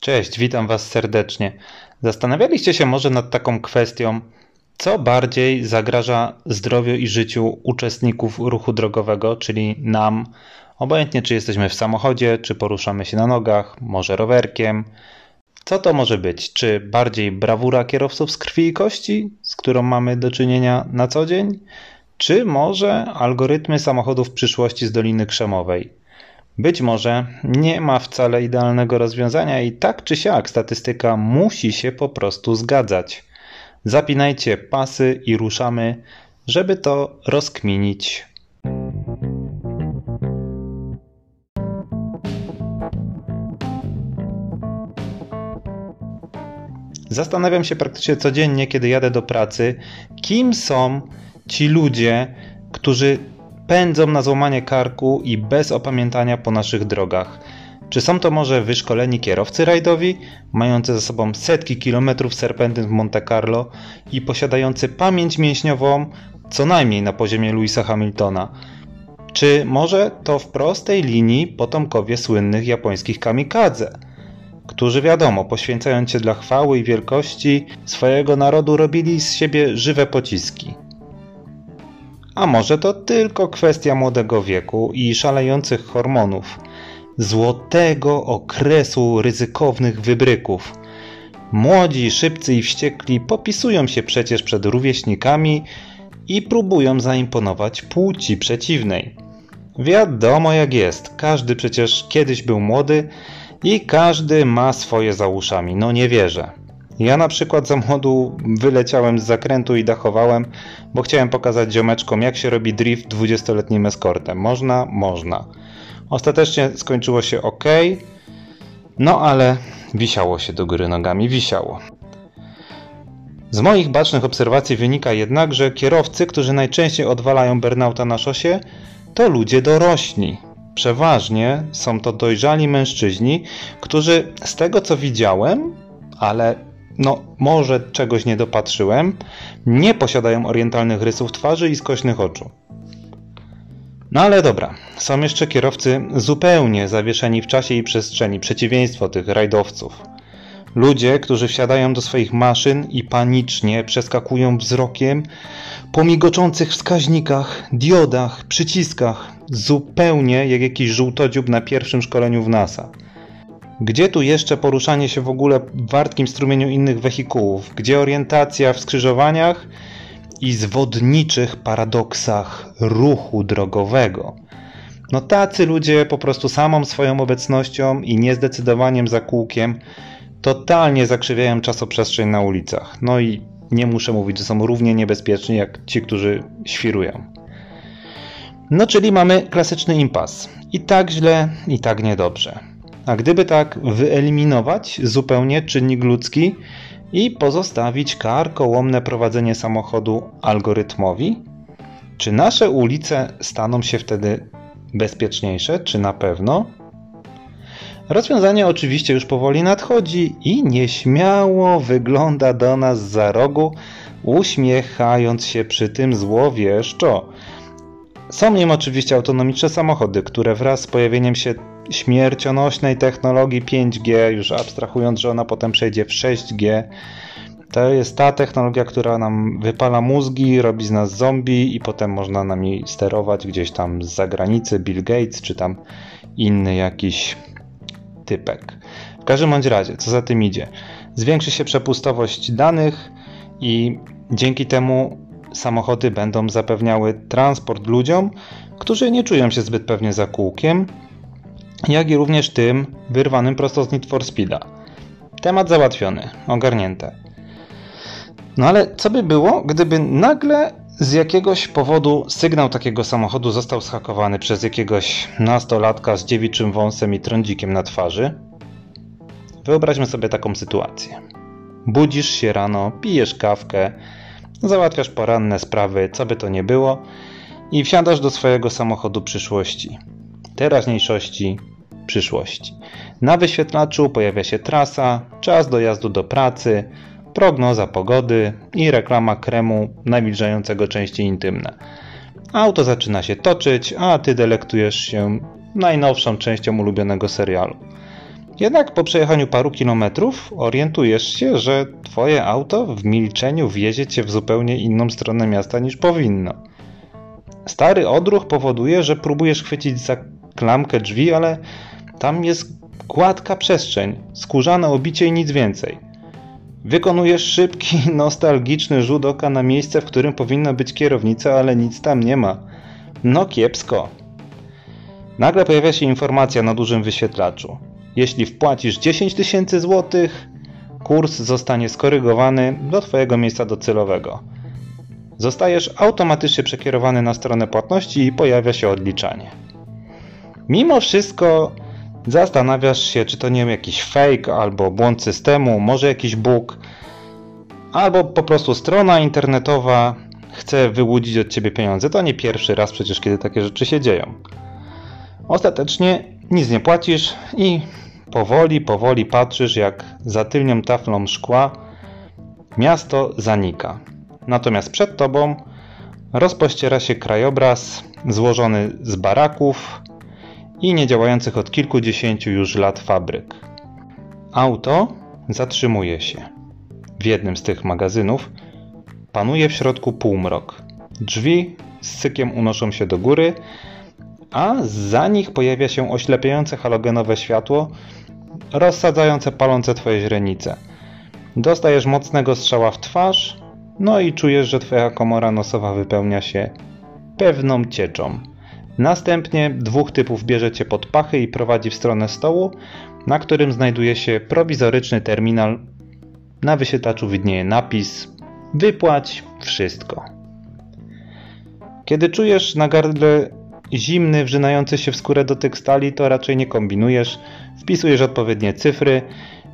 Cześć, witam Was serdecznie. Zastanawialiście się może nad taką kwestią, co bardziej zagraża zdrowiu i życiu uczestników ruchu drogowego, czyli nam, obojętnie czy jesteśmy w samochodzie, czy poruszamy się na nogach, może rowerkiem. Co to może być? Czy bardziej brawura kierowców z krwi i kości, z którą mamy do czynienia na co dzień? Czy może algorytmy samochodów przyszłości z Doliny Krzemowej? Być może nie ma wcale idealnego rozwiązania i tak czy siak statystyka musi się po prostu zgadzać. Zapinajcie pasy i ruszamy, żeby to rozkminić. Zastanawiam się praktycznie codziennie, kiedy jadę do pracy, kim są ci ludzie, którzy pędzą na złamanie karku i bez opamiętania po naszych drogach. Czy są to może wyszkoleni kierowcy rajdowi, mający za sobą setki kilometrów serpentyn w Monte Carlo i posiadający pamięć mięśniową co najmniej na poziomie Louisa Hamiltona? Czy może to w prostej linii potomkowie słynnych japońskich kamikadze, którzy wiadomo, poświęcając się dla chwały i wielkości swojego narodu, robili z siebie żywe pociski? A może to tylko kwestia młodego wieku i szalejących hormonów, złotego okresu ryzykownych wybryków. Młodzi, szybcy i wściekli popisują się przecież przed rówieśnikami i próbują zaimponować płci przeciwnej. Wiadomo jak jest, każdy przecież kiedyś był młody i każdy ma swoje za uszami, no nie wierzę. Ja na przykład za młodu wyleciałem z zakrętu i dachowałem, bo chciałem pokazać ziomeczkom, jak się robi drift 20-letnim eskortem. Można? Można. Ostatecznie skończyło się ok, no ale wisiało się do góry nogami, wisiało. Z moich bacznych obserwacji wynika jednak, że kierowcy, którzy najczęściej odwalają burnouta na szosie, to ludzie dorośli. Przeważnie są to dojrzali mężczyźni, którzy z tego co widziałem, ale no może czegoś nie dopatrzyłem, nie posiadają orientalnych rysów twarzy i skośnych oczu. No ale dobra, są jeszcze kierowcy zupełnie zawieszeni w czasie i przestrzeni, przeciwieństwo tych rajdowców. Ludzie, którzy wsiadają do swoich maszyn i panicznie przeskakują wzrokiem po migoczących wskaźnikach, diodach, przyciskach, zupełnie jak jakiś żółtodziób na pierwszym szkoleniu w NASA. Gdzie tu jeszcze poruszanie się w ogóle w wartkim strumieniu innych wehikułów? Gdzie orientacja w skrzyżowaniach i zwodniczych paradoksach ruchu drogowego? No tacy ludzie po prostu samą swoją obecnością i niezdecydowaniem za kółkiem totalnie zakrzywiają czasoprzestrzeń na ulicach. No i nie muszę mówić, że są równie niebezpieczni jak ci, którzy świrują. No czyli mamy klasyczny impas. I tak źle, i tak niedobrze. A gdyby tak wyeliminować zupełnie czynnik ludzki i pozostawić karkołomne prowadzenie samochodu algorytmowi, czy nasze ulice staną się wtedy bezpieczniejsze? Czy na pewno? Rozwiązanie oczywiście już powoli nadchodzi i nieśmiało wygląda do nas za rogu, uśmiechając się przy tym złowieszczo. Są nim oczywiście autonomiczne samochody, które wraz z pojawieniem się śmiercionośnej technologii 5G, już abstrahując, że ona potem przejdzie w 6G, to jest ta technologia, która nam wypala mózgi, robi z nas zombie i potem można nami sterować gdzieś tam z zagranicy, Bill Gates czy tam inny jakiś typek. W każdym bądź razie, co za tym idzie? Zwiększy się przepustowość danych i dzięki temu samochody będą zapewniały transport ludziom, którzy nie czują się zbyt pewnie za kółkiem, jak i również tym wyrwanym prosto z Need for Speeda. Temat załatwiony, ogarnięte. No ale co by było, gdyby nagle z jakiegoś powodu sygnał takiego samochodu został schakowany przez jakiegoś nastolatka z dziewiczym wąsem i trądzikiem na twarzy? Wyobraźmy sobie taką sytuację. Budzisz się rano, pijesz kawkę, załatwiasz poranne sprawy, co by to nie było, i wsiadasz do swojego samochodu przyszłości, teraźniejszości, przyszłości. Na wyświetlaczu pojawia się trasa, czas dojazdu do pracy, prognoza pogody i reklama kremu nawilżającego części intymne. Auto zaczyna się toczyć, a ty delektujesz się najnowszą częścią ulubionego serialu. Jednak po przejechaniu paru kilometrów orientujesz się, że twoje auto w milczeniu wiezie cię w zupełnie inną stronę miasta niż powinno. Stary odruch powoduje, że próbujesz chwycić za klamkę drzwi, ale tam jest gładka przestrzeń, skórzane obicie i nic więcej. Wykonujesz szybki, nostalgiczny rzut oka na miejsce, w którym powinna być kierownica, ale nic tam nie ma. No kiepsko. Nagle pojawia się informacja na dużym wyświetlaczu. Jeśli wpłacisz 10 tysięcy złotych, kurs zostanie skorygowany do Twojego miejsca docelowego. Zostajesz automatycznie przekierowany na stronę płatności i pojawia się odliczanie. Mimo wszystko zastanawiasz się, czy to nie jakiś fake albo błąd systemu, może jakiś bug, albo po prostu strona internetowa chce wyłudzić od ciebie pieniądze. To nie pierwszy raz przecież, kiedy takie rzeczy się dzieją. Ostatecznie nic nie płacisz i powoli, powoli patrzysz, jak za tylnią taflą szkła miasto zanika. Natomiast przed tobą rozpościera się krajobraz złożony z baraków i niedziałających od kilkudziesięciu już lat fabryk. Auto zatrzymuje się. W jednym z tych magazynów panuje w środku półmrok. Drzwi z sykiem unoszą się do góry, a za nich pojawia się oślepiające halogenowe światło, rozsadzające palące twoje źrenice. Dostajesz mocnego strzała w twarz, no i czujesz, że twoja komora nosowa wypełnia się pewną cieczą. Następnie dwóch typów bierze cię pod pachy i prowadzi w stronę stołu, na którym znajduje się prowizoryczny terminal. Na wyświetlaczu widnieje napis Wypłać wszystko. Kiedy czujesz na gardle zimny, wrzynający się w skórę dotyk stali, to raczej nie kombinujesz, wpisujesz odpowiednie cyfry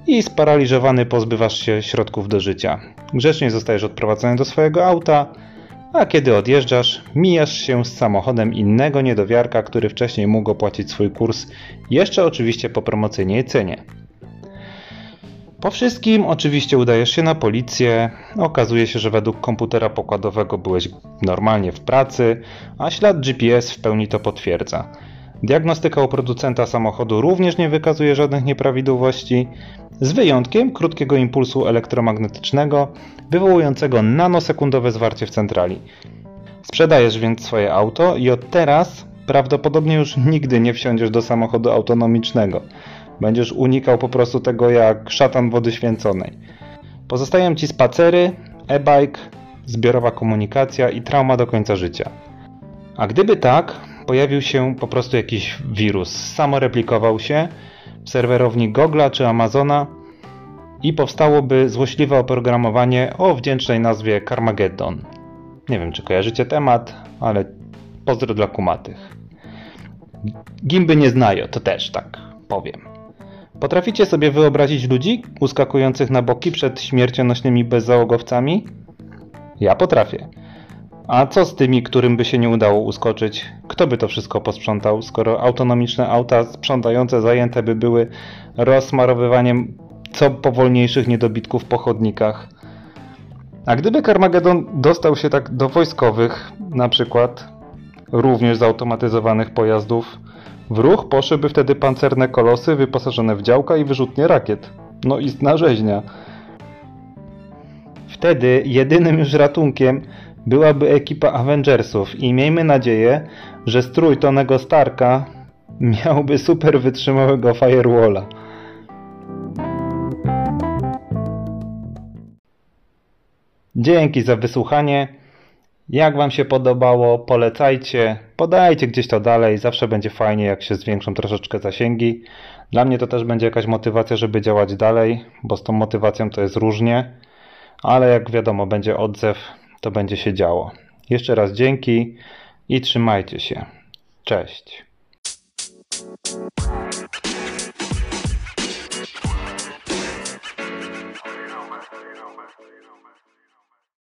i sparaliżowany pozbywasz się środków do życia. Grzecznie zostajesz odprowadzony do swojego auta, a kiedy odjeżdżasz, mijasz się z samochodem innego niedowiarka, który wcześniej mógł opłacić swój kurs, jeszcze oczywiście po promocyjnej cenie. Po wszystkim oczywiście udajesz się na policję, okazuje się, że według komputera pokładowego byłeś normalnie w pracy, a ślad GPS w pełni to potwierdza. Diagnostyka u producenta samochodu również nie wykazuje żadnych nieprawidłowości, z wyjątkiem krótkiego impulsu elektromagnetycznego wywołującego nanosekundowe zwarcie w centrali. Sprzedajesz więc swoje auto i od teraz prawdopodobnie już nigdy nie wsiądziesz do samochodu autonomicznego. Będziesz unikał po tego jak szatan wody święconej. Pozostają ci spacery, e-bike, zbiorowa komunikacja i trauma do końca życia. A gdyby tak, pojawił się po prostu jakiś wirus, samoreplikował się w serwerowni Google'a czy Amazona i powstałoby złośliwe oprogramowanie o wdzięcznej nazwie Carmageddon. Nie wiem, czy kojarzycie temat, ale pozdro dla kumatych. Gimby nie znają, to też tak powiem. Potraficie sobie wyobrazić ludzi uskakujących na boki przed śmiercionośnymi bezzałogowcami? Ja potrafię. A co z tymi, którym by się nie udało uskoczyć? Kto by to wszystko posprzątał, skoro autonomiczne auta sprzątające zajęte by były rozsmarowywaniem co powolniejszych niedobitków po chodnikach? A gdyby Carmageddon dostał się tak do wojskowych, na przykład również zautomatyzowanych pojazdów, w ruch poszłyby wtedy pancerne kolosy wyposażone w działka i wyrzutnie rakiet. No i rzeźnia. Wtedy jedynym już ratunkiem byłaby ekipa Avengersów i miejmy nadzieję, że strój Tonego Starka miałby super wytrzymałego firewalla. Dzięki za wysłuchanie. Jak Wam się podobało, polecajcie, podajcie gdzieś to dalej. Zawsze będzie fajnie, jak się zwiększą troszeczkę zasięgi. Dla mnie to też będzie jakaś motywacja, żeby działać dalej, bo z tą motywacją to jest różnie, ale jak wiadomo, będzie odzew, to będzie się działo. Jeszcze raz dzięki i trzymajcie się. Cześć.